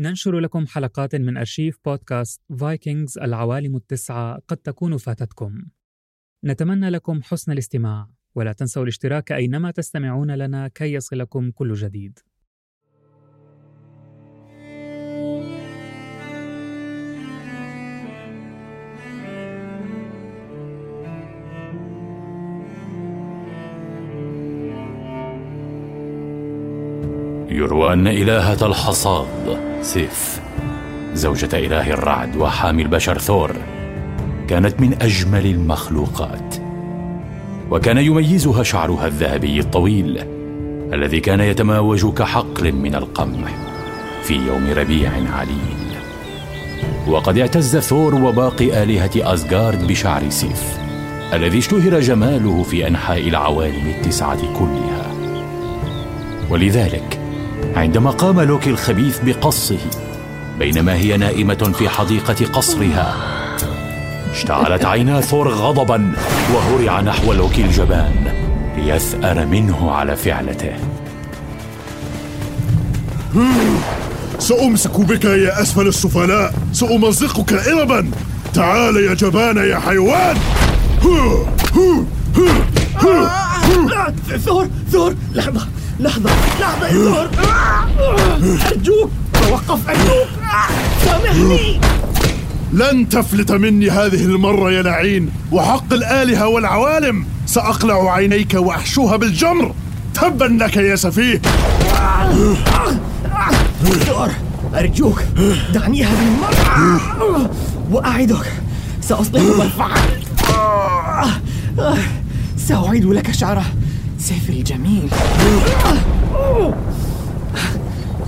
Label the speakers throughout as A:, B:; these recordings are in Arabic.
A: ننشر لكم حلقات من أرشيف بودكاست فايكنجز العوالم التسعة قد تكون فاتتكم. نتمنى لكم حسن الاستماع ولا تنسوا الاشتراك أينما تستمعون لنا كي يصلكم كل جديد.
B: يروى أن إلهة الحصاد سيف زوجة إله الرعد وحامي البشر ثور كانت من أجمل المخلوقات. وكان يميزها شعرها الذهبي الطويل الذي كان يتماوج كحقل من القمح في يوم ربيع عليل. وقد اعتز ثور وباقي آلهة أزغارد بشعر سيف الذي اشتهر جماله في أنحاء العوالم التسعة كلها. ولذلك عندما قام لوكي الخبيث بقصه بينما هي نائمة في حديقة قصرها اشتعلت عينا ثور غضبا وهرع نحو لوكي الجبان ليثأر منه على فعلته.
C: سأمسك بك يا أسفل السفلاء سأمزقك إربا. تعال يا جبان يا حيوان.
D: ثور ثور لحظة. لحظة لحظة يا ثور أرجوك توقف أرجوك. سامحني.
C: لن تفلت مني هذه المرة يا لعين وحق الآلهة والعوالم. سأقلع عينيك وأحشوها بالجمر. تبا لك يا سفيه.
D: ثور أرجوك دعني هذه المرة. وأعدك. سأصلح ما فعلت سأعيد لك شعر سيفي الجميل.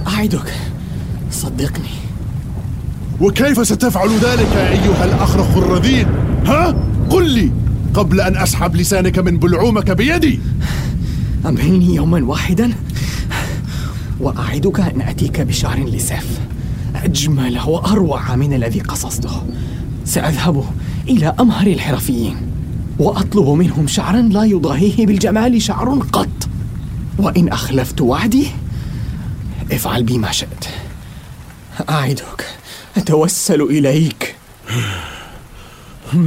D: أعدك. صدقني.
C: وكيف ستفعل ذلك أيها الأخرخ الرذيل؟ ها؟ قل لي قبل أن أسحب لسانك من بلعومك بيدي.
D: أمهلني يوما واحدا؟ وأعدك أن أتيك بشعر لسيف. أجمل وأروع من الذي قصصته. سأذهب إلى أمهر الحرفيين. وأطلب منهم شعرا لا يضاهيه بالجمال شعر قط. وإن أخلفت وعدي افعل بي ما شئت. أعدك. أتوسل إليك.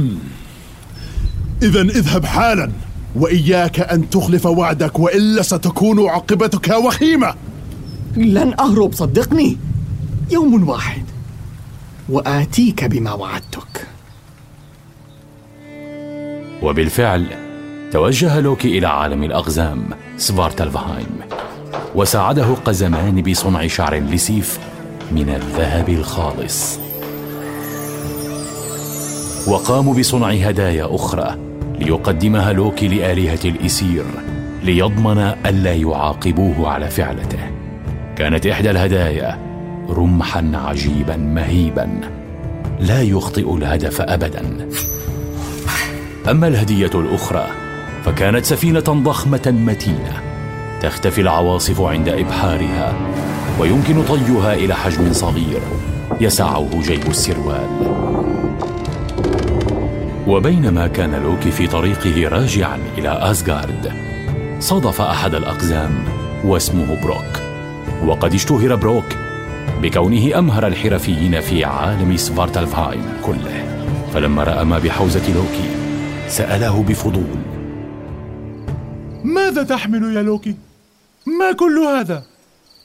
C: إذا اذهب حالا وإياك أن تخلف وعدك وإلا ستكون عاقبتك وخيمة.
D: لن أهرب صدقني. يوم واحد وآتيك بما وعدتك.
B: وبالفعل توجه لوكي إلى عالم الأقزام سفارتالفهايم وساعده قزمان بصنع شعر لسيف من الذهب الخالص. وقاموا بصنع هدايا أخرى ليقدمها لوكي لآلهة الإسير ليضمن ألا يعاقبوه على فعلته. كانت إحدى الهدايا رمحا عجيبا مهيبا لا يخطئ الهدف أبدا. أما الهدية الأخرى فكانت سفينة ضخمة متينة تختفي العواصف عند إبحارها ويمكن طيها إلى حجم صغير يسعه جيب السروال. وبينما كان لوكي في طريقه راجعا إلى أسغارد صادف أحد الأقزام واسمه بروك وقد اشتهر بروك بكونه أمهر الحرفيين في عالم سفارتالفهايم كله فلما رأى ما بحوزة لوكي سأله بفضول.
C: ماذا تحمل يا لوكي؟ ما كل هذا؟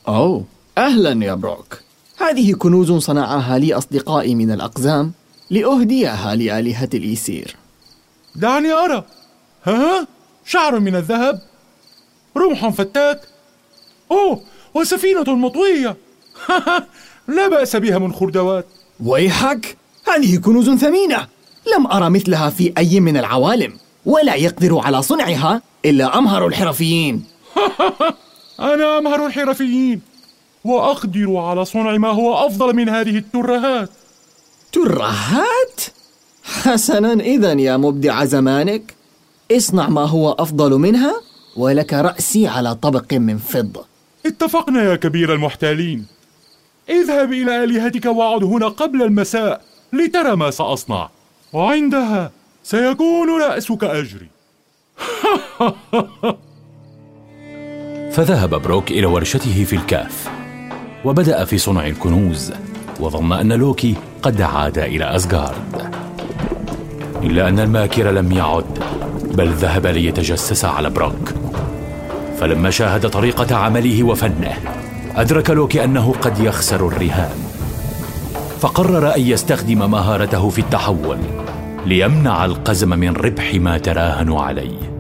D: أوه أهلا يا بروك. هذه كنوز صنعها لي أصدقائي من الأقزام لأهديها لآلهة الإيسير.
E: دعني أرى. ها شعر من الذهب رمح فتاك. أوه وسفينة مطوية. لا بأس بها من خردوات.
D: ويحك هذه كنوز ثمينة. لم أرى مثلها في أي من العوالم ولا يقدر على صنعها إلا أمهر الحرفيين.
E: أنا أمهر الحرفيين وأقدر على صنع ما هو أفضل من هذه الترهات.
D: ترهات؟ حسنا إذا يا مبدع زمانك. اصنع ما هو أفضل منها ولك رأسي على طبق من فضة.
E: اتفقنا يا كبير المحتالين. اذهب إلى آلهتك وأعد هنا قبل المساء لترى ما سأصنع. وعندها سيكون رأسك أجري.
B: فذهب بروك إلى ورشته في الكهف وبدأ في صنع الكنوز وظن أن لوكي قد عاد إلى أسغارد إلا أن الماكر لم يعد بل ذهب ليتجسس على بروك. فلما شاهد طريقة عمله وفنه أدرك لوكي أنه قد يخسر الرهان. فقرر أن يستخدم مهارته في التحول ليمنع القزم من ربح ما تراهنوا عليه.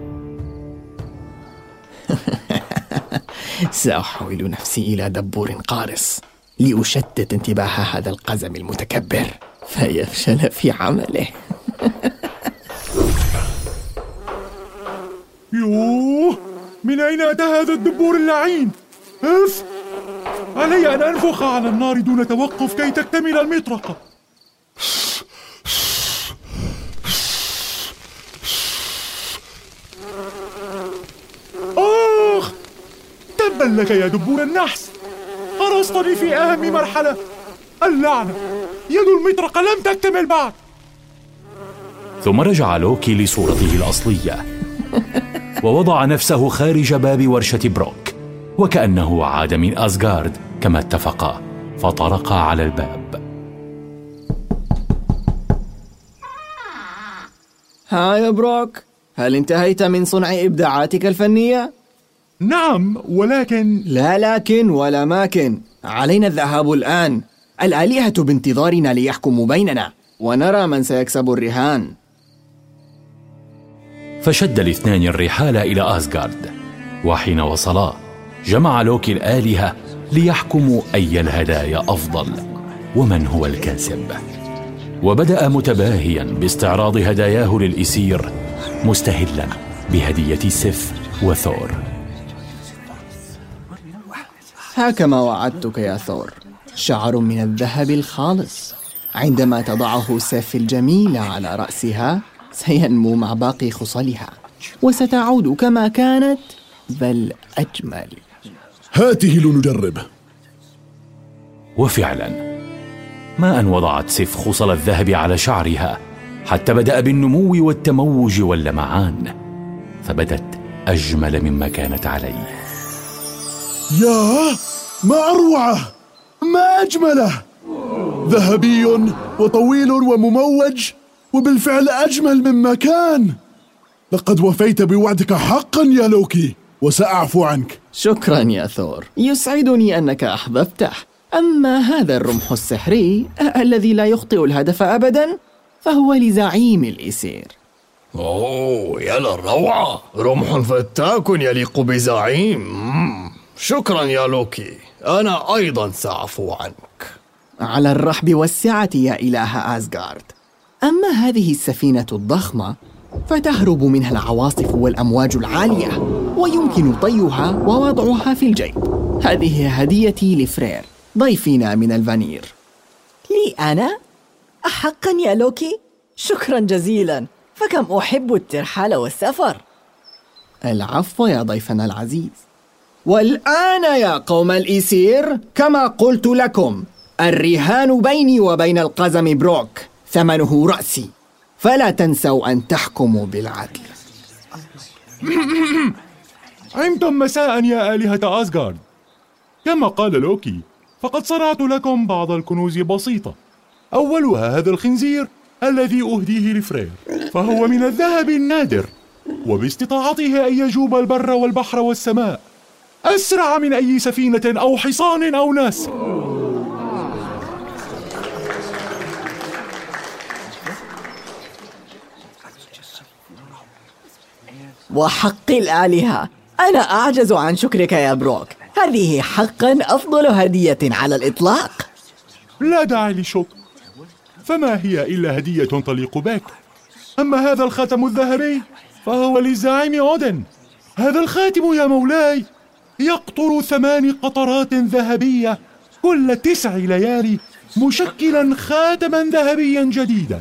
D: سأحول نفسي إلى دبور قارص لأشتت انتباه هذا القزم المتكبر فيفشل في عمله.
E: يوه! من أين أتى هذا الدبور اللعين؟ أف! علي أن أنفخ على النار دون توقف كي تكتمل المطرقة آخ تبا لك يا دبور النحس. قرصتني في أهم مرحلة. اللعنة. يد المطرقة لم تكتمل بعد.
B: ثم رجع لوكي لصورته الأصلية. ووضع نفسه خارج باب ورشة بروك. وكأنه عاد من أسغارد كما اتفقا فطرقا على الباب.
D: ها يا بروك هل انتهيت من صنع إبداعاتك الفنية؟
E: نعم ولكن
D: لا لكن ولا ماكن. علينا الذهاب الآن. الآلهة بانتظارنا ليحكموا بيننا ونرى من سيكسب الرهان.
B: فشد الاثنان الرحال إلى أسغارد وحين وصلا جمع لوكي الآلهة ليحكموا أي الهدايا أفضل ومن هو الكاسب. وبدأ متباهيا باستعراض هداياه للإسير مستهلا بهدية سيف وثور.
D: هكما وعدتك يا ثور. شعر من الذهب الخالص. عندما تضعه سيف الجميلة على رأسها سينمو مع باقي خصلها. وستعود كما كانت بل أجمل
C: هاته لنجرب.
B: وفعلا ما أن وضعت سيف خصل الذهب على شعرها حتى بدأ بالنمو والتموج واللمعان فبدت أجمل مما كانت عليه.
C: يا ما أروعه ما أجمله ذهبي وطويل ومموج وبالفعل أجمل مما كان. لقد وفيت بوعدك حقا يا لوكي. وسأعفو عنك.
D: شكرا يا ثور. يسعدني أنك أحببته. أما هذا الرمح السحري الذي لا يخطئ الهدف أبدا فهو لزعيم الإسير.
F: أوه يا للروعة. رمح فتاك يليق بزعيم. شكرا يا لوكي. أنا أيضا سأعفو عنك.
D: على الرحب والسعة يا إله آسغارد أما هذه السفينة الضخمة فتهرب منها العواصف والأمواج العالية. ويمكن طيها ووضعها في الجيب. هذه هديتي لفرير ضيفنا من الفانير.
G: لي أنا؟ أحقا يا لوكي؟ شكرا جزيلا. فكم أحب الترحال والسفر.
D: العفو يا ضيفنا العزيز. والآن يا قوم الإيسير كما قلت لكم الرهان بيني وبين القزم بروك ثمنه رأسي. فلا تنسوا أن تحكموا بالعدل.
E: عمتم مساء يا آلهة أسغارد كما قال لوكي فقد صنعت لكم بعض الكنوز بسيطة. أولها هذا الخنزير الذي أهديه لفرير فهو من الذهب النادر وباستطاعته أن يجوب البر والبحر والسماء. أسرع من أي سفينة أو حصان أو ناس.
G: وحق الآلهة. أنا أعجز عن شكرك يا بروك. هذه حقا أفضل هدية على الإطلاق.
E: لا داعي للشكر فما هي إلا هدية تليق بك. أما هذا الخاتم الذهبي فهو للزعيم أودن هذا الخاتم يا مولاي يقطر ثمان قطرات ذهبية كل تسع ليالي مشكلا خاتما ذهبيا جديدا.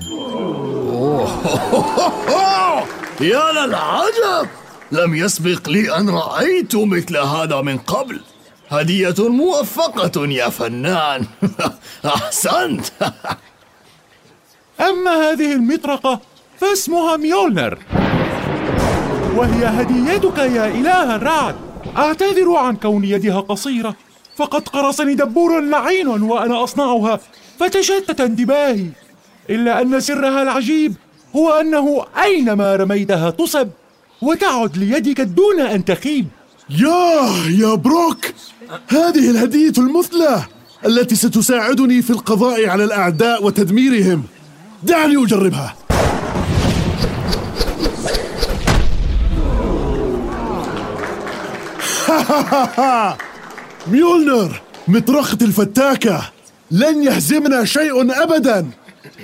F: يا للعجب! لم يسبق لي أن رأيت مثل هذا من قبل. هدية موفقة يا فنان. أحسنت.
E: أما هذه المطرقة فاسمها ميولنر. وهي هديتك يا إله الرعد. أعتذر عن كون يدها قصيرة. فقد قرصني دبور لعين وأنا أصنعها. فتشتت انتباهي. إلا أن سرها العجيب هو أنه أينما رميتها تصب. وتعد ليدك دون أن تخيب.
C: ياه يا بروك هذه الهدية المثلى التي ستساعدني في القضاء على الأعداء وتدميرهم. دعني أجربها. ميولنر مطرقة الفتاكة لن يهزمنا شيء أبدا.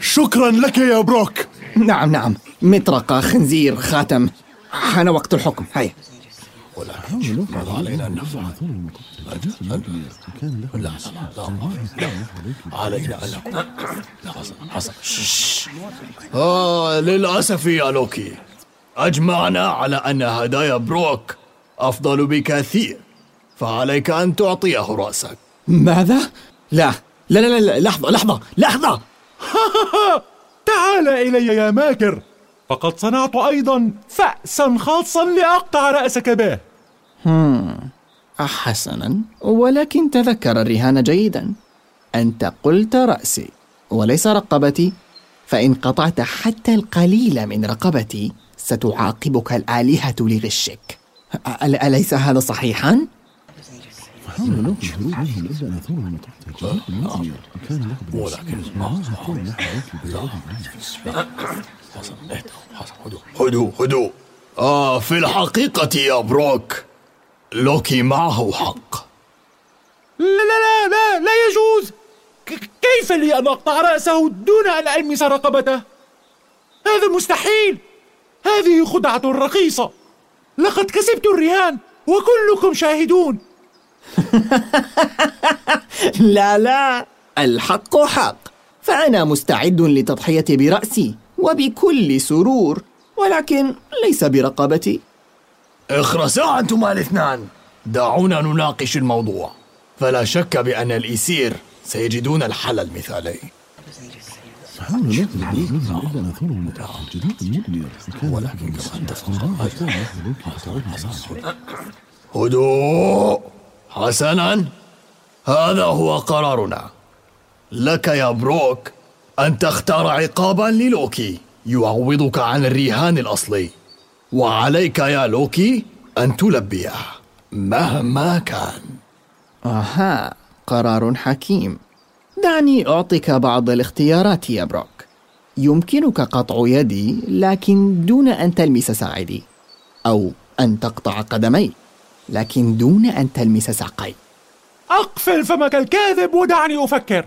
C: شكرا لك يا بروك.
D: نعم نعم. مطرقة خنزير خاتم. حان وقت الحكم. هيا
F: علينا أن نفعل لا علينا أن نكون حسن آه للأسف يا لوكي. أجمعنا على أن هدايا بروك أفضل بكثير. فعليك أن تعطيه رأسك.
D: ماذا؟ لا. لا لا, لا. لحظة لحظة لحظة.
E: تعال إلي يا ماكر فقد صنعت أيضا فأسا خاصا لأقطع رأسك به.
D: حسنا ولكن تذكر الرهان جيدا. أنت قلت رأسي وليس رقبتي. فإن قطعت حتى القليل من رقبتي ستعاقبك الآلهة لغشك. أليس هذا صحيحا؟
F: ولكن هدوء هدوء آه في الحقيقة يا بروك لوكي معه حق
E: لا لا لا لا لا يجوز كيف لي أن أقطع رأسه دون أن ألمس رقبته؟ هذا مستحيل هذه خدعة رخيصة لقد كسبت الرهان وكلكم شاهدون
D: لا لا. الحق حق. فأنا مستعد لتضحية برأسي وبكل سرور ولكن ليس برقبتي.
F: اخرسا أنتما الاثنان. دعونا نناقش الموضوع. فلا شك بأن الإيسير سيجدون الحل المثالي. ولكن هدوء! حسنا هذا هو قرارنا. لك يا بروك أن تختار عقابا للوكي يعوضك عن الرهان الأصلي. وعليك يا لوكي أن تلبيه مهما كان.
D: أها قرار حكيم. دعني أعطيك بعض الاختيارات يا بروك. يمكنك قطع يدي لكن دون أن تلمس ساعدي. أو أن تقطع قدمي لكن دون أن تلمس ساقي
E: أقفل فمك الكاذب ودعني أفكر.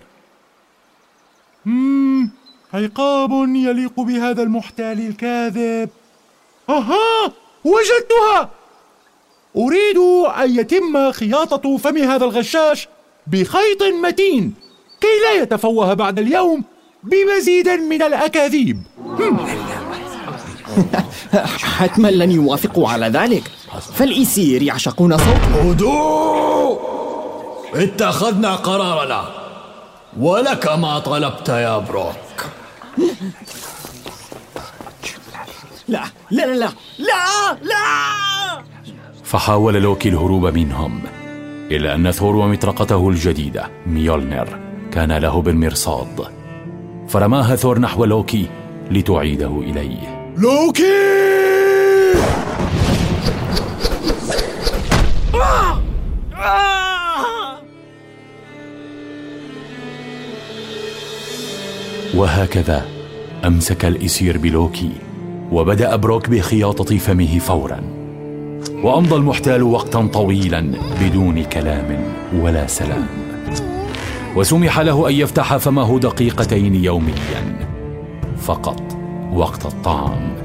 E: مم. عقاب يليق بهذا المحتال الكاذب. أها وجدتها! أريد أن يتم خياطة فم هذا الغشاش بخيط متين كي لا يتفوه بعد اليوم بمزيد من الأكاذيب.
D: حتما لن يوافقوا على ذلك. فالإيسير يعشقون صوتي
F: هدوء! اتخذنا قرارنا. ولك ما طلبت يا بروك.
D: لا لا لا لا لا لا!
B: فحاول لوكي الهروب منهم إلا أن ثور ومطرقته الجديدة ميولنر كان له بالمرصاد. فرماها ثور نحو لوكي لتعيده إليه.
C: لوكي!
B: وهكذا أمسك الإسير بلوكي وبدأ بروك بخياطة فمه فورا. وأمضى المحتال وقتا طويلا بدون كلام ولا سلام. وسمح له أن يفتح فمه دقيقتين يوميا فقط وقت الطعام.